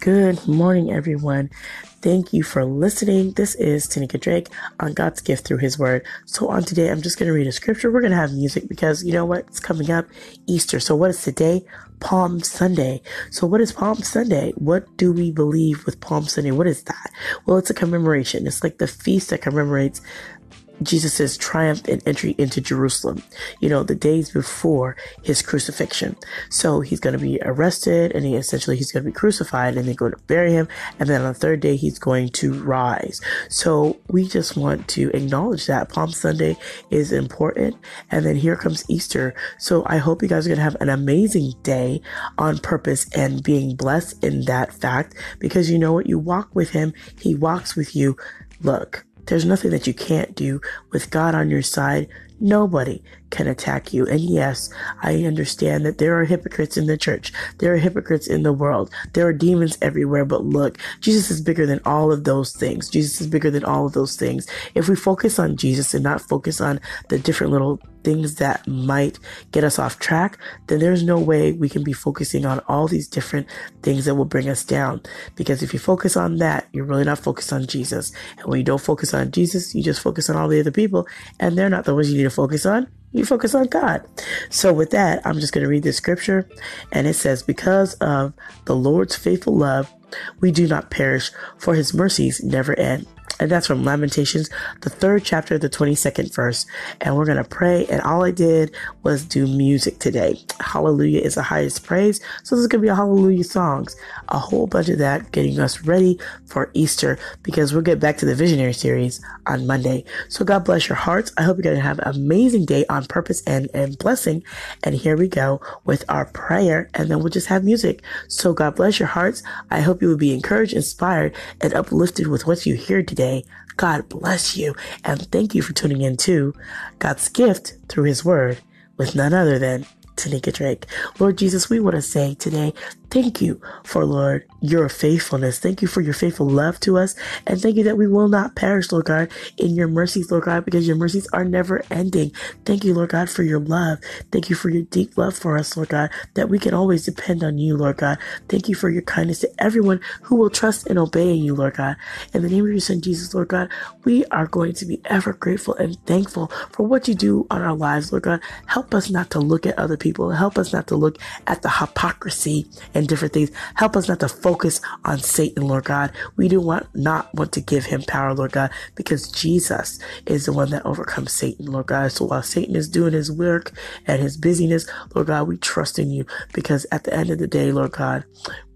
Good morning, everyone. Thank you for listening. This is Tanika Drake on God's gift through His Word. So, on today, I'm just going to read a scripture. We're going to have music because you know what? It's coming up Easter. So, what is today? Palm Sunday. So, what is Palm Sunday? What do we believe with Palm Sunday? What is that? Well, it's a commemoration. It's like the feast that commemorates Jesus' triumph and entry into Jerusalem, you know, the days before his crucifixion. So he's going to be arrested and he essentially he's going to be crucified and they're going to bury him. And then on the third day, he's going to rise. So we just want to acknowledge that Palm Sunday is important. And then here comes Easter. So I hope you guys are going to have an amazing day on purpose and being blessed in that fact because you know what? You walk with him. He walks with you. Look, there's nothing that you can't do with God on your side. Nobody can attack you. And yes, I understand that there are hypocrites in the church. There are hypocrites in the world. There are demons everywhere. But look, Jesus is bigger than all of those things. Jesus is bigger than all of those things. If we focus on Jesus and not focus on the different little things that might get us off track, then there's no way we can be focusing on all these different things that will bring us down. Because if you focus on that, you're really not focused on Jesus. And when you don't focus on Jesus, you just focus on all the other people, and they're not the ones you need to focus on. You focus on God. So with that, I'm just going to read this scripture, and it says, Because of the Lord's faithful love, we do not perish, for his mercies never end and that's from Lamentations, the third chapter, the 22nd verse. And we're going to pray. And all I did was do music today. Hallelujah is the highest praise. So this is going to be a hallelujah songs, a whole bunch of that getting us ready for Easter because we'll get back to the visionary series on Monday. So God bless your hearts. I hope you're going to have an amazing day on purpose and, and blessing. And here we go with our prayer and then we'll just have music. So God bless your hearts. I hope you will be encouraged, inspired, and uplifted with what you hear today today. God bless you and thank you for tuning in to God's gift through his word with none other than Tanika Drake. Lord Jesus, we want to say today, thank you for, Lord, your faithfulness. Thank you for your faithful love to us. And thank you that we will not perish, Lord God, in your mercies, Lord God, because your mercies are never ending. Thank you, Lord God, for your love. Thank you for your deep love for us, Lord God, that we can always depend on you, Lord God. Thank you for your kindness to everyone who will trust and obey you, Lord God. In the name of your son, Jesus, Lord God, we are going to be ever grateful and thankful for what you do on our lives, Lord God. Help us not to look at other people. Help us not to look at the hypocrisy and different things. Help us not to focus focus on Satan, Lord God. We do want, not want to give him power, Lord God, because Jesus is the one that overcomes Satan, Lord God. So while Satan is doing his work and his busyness, Lord God, we trust in you because at the end of the day, Lord God,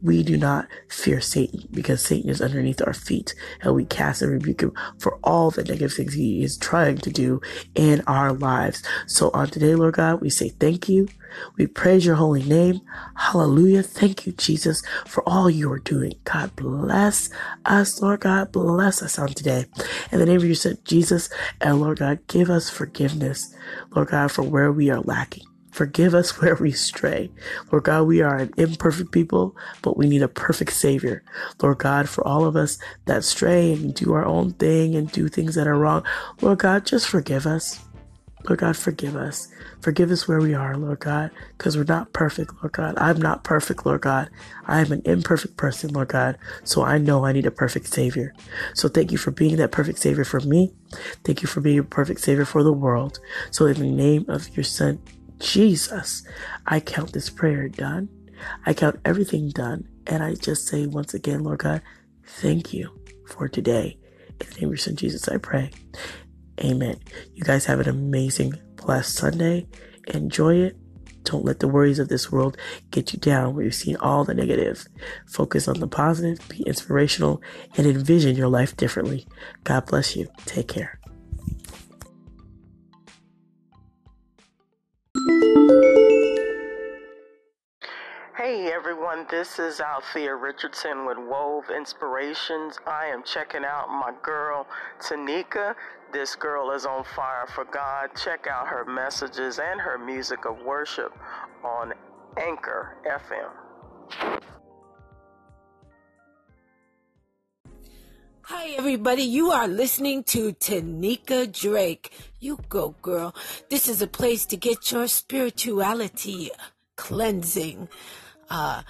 we do not fear Satan because Satan is underneath our feet and we cast and rebuke him for all the negative things he is trying to do in our lives. So on today, Lord God, we say thank you. We praise your holy name. Hallelujah. Thank you, Jesus, for all you are doing. God bless us, Lord God. Bless us on today. In the name of your son, Jesus, and Lord God, give us forgiveness, Lord God, for where we are lacking. Forgive us where we stray. Lord God, we are an imperfect people, but we need a perfect Savior. Lord God, for all of us that stray and do our own thing and do things that are wrong, Lord God, just forgive us. Lord God, forgive us. Forgive us where we are, Lord God, because we're not perfect, Lord God. I'm not perfect, Lord God. I am an imperfect person, Lord God. So I know I need a perfect Savior. So thank you for being that perfect Savior for me. Thank you for being a perfect Savior for the world. So in the name of your Son, Jesus, I count this prayer done. I count everything done. And I just say once again, Lord God, thank you for today. In the name of your son Jesus, I pray. Amen. You guys have an amazing, blessed Sunday. Enjoy it. Don't let the worries of this world get you down where you've seen all the negative. Focus on the positive, be inspirational, and envision your life differently. God bless you. Take care. Hey everyone, this is Althea Richardson with Wove Inspirations. I am checking out my girl Tanika. This girl is on fire for God. Check out her messages and her music of worship on Anchor FM. Hi, everybody. You are listening to Tanika Drake. You go, girl. This is a place to get your spirituality cleansing. Uh,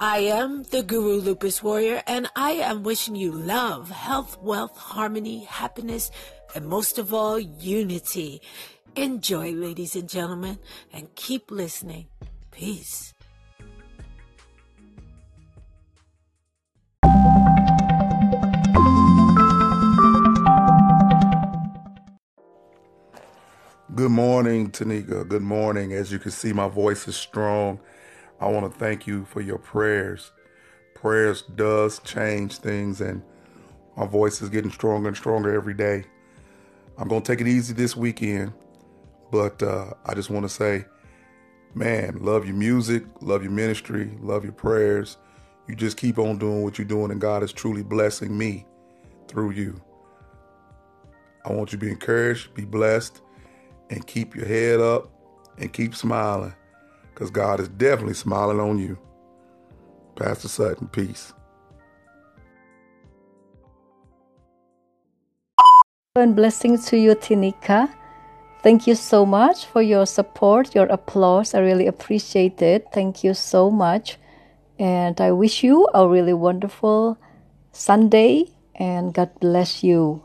I am the Guru Lupus Warrior, and I am wishing you love, health, wealth, harmony, happiness, and most of all, unity. Enjoy, ladies and gentlemen, and keep listening. Peace. Good morning, Tanika. Good morning. As you can see, my voice is strong. I want to thank you for your prayers. Prayers does change things, and my voice is getting stronger and stronger every day. I'm going to take it easy this weekend, but uh, I just want to say, man, love your music, love your ministry, love your prayers. You just keep on doing what you're doing, and God is truly blessing me through you. I want you to be encouraged, be blessed, and keep your head up and keep smiling because God is definitely smiling on you. Pastor Sutton, peace. And blessings to you, Tanika. Thank you so much for your support, your applause. I really appreciate it. Thank you so much. And I wish you a really wonderful Sunday and God bless you.